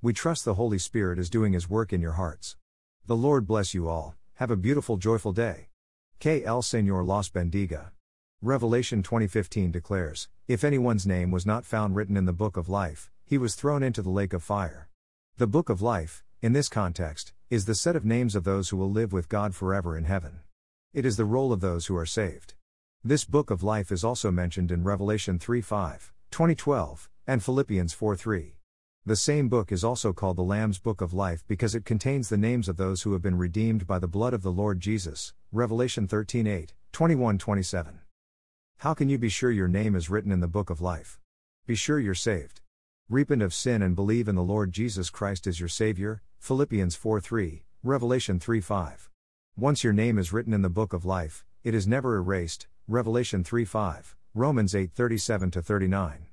we trust the Holy Spirit is doing His work in your hearts. The Lord bless you all, have a beautiful, joyful day. Que el Señor los bendiga. Revelation 2015 declares If anyone's name was not found written in the book of life, he was thrown into the lake of fire. The book of life, in this context, is the set of names of those who will live with God forever in heaven. It is the roll of those who are saved. This book of life is also mentioned in Revelation 3 5, 2012, and Philippians 4 3. The same book is also called the Lamb's Book of Life because it contains the names of those who have been redeemed by the blood of the Lord Jesus. Revelation 13 8, 21 27. How can you be sure your name is written in the book of life? Be sure you're saved. Repent of sin and believe in the Lord Jesus Christ as your Savior, Philippians 4 3, Revelation 3 5. Once your name is written in the book of life, it is never erased, Revelation 3 5, Romans 8 37 39.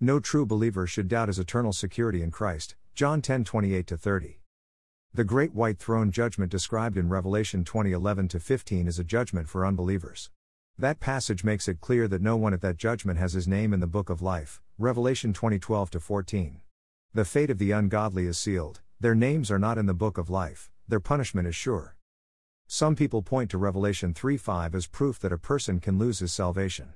No true believer should doubt his eternal security in Christ, John 10 28 30. The great white throne judgment described in Revelation 2011 15 is a judgment for unbelievers. That passage makes it clear that no one at that judgment has his name in the book of life, Revelation 2012 14. The fate of the ungodly is sealed, their names are not in the book of life, their punishment is sure. Some people point to Revelation 3:5 as proof that a person can lose his salvation.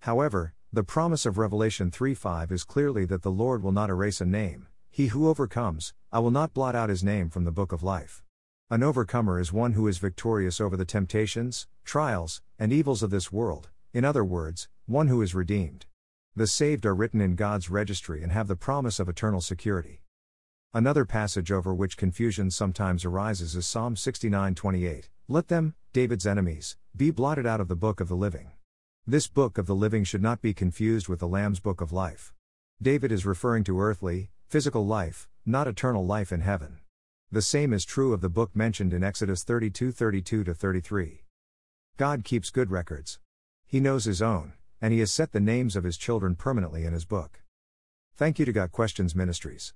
However, the promise of Revelation 3:5 is clearly that the Lord will not erase a name. He who overcomes, I will not blot out his name from the book of life. An overcomer is one who is victorious over the temptations, trials, and evils of this world, in other words, one who is redeemed. The saved are written in God's registry and have the promise of eternal security. Another passage over which confusion sometimes arises is Psalm 69:28. Let them, David's enemies, be blotted out of the book of the living. This book of the living should not be confused with the Lamb's book of life. David is referring to earthly, physical life, not eternal life in heaven. The same is true of the book mentioned in Exodus 32:32 to 33. God keeps good records. He knows his own, and he has set the names of his children permanently in his book. Thank you to Got Questions Ministries.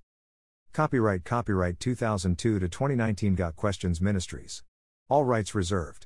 Copyright Copyright 2002 to 2019 Got Questions Ministries. All rights reserved.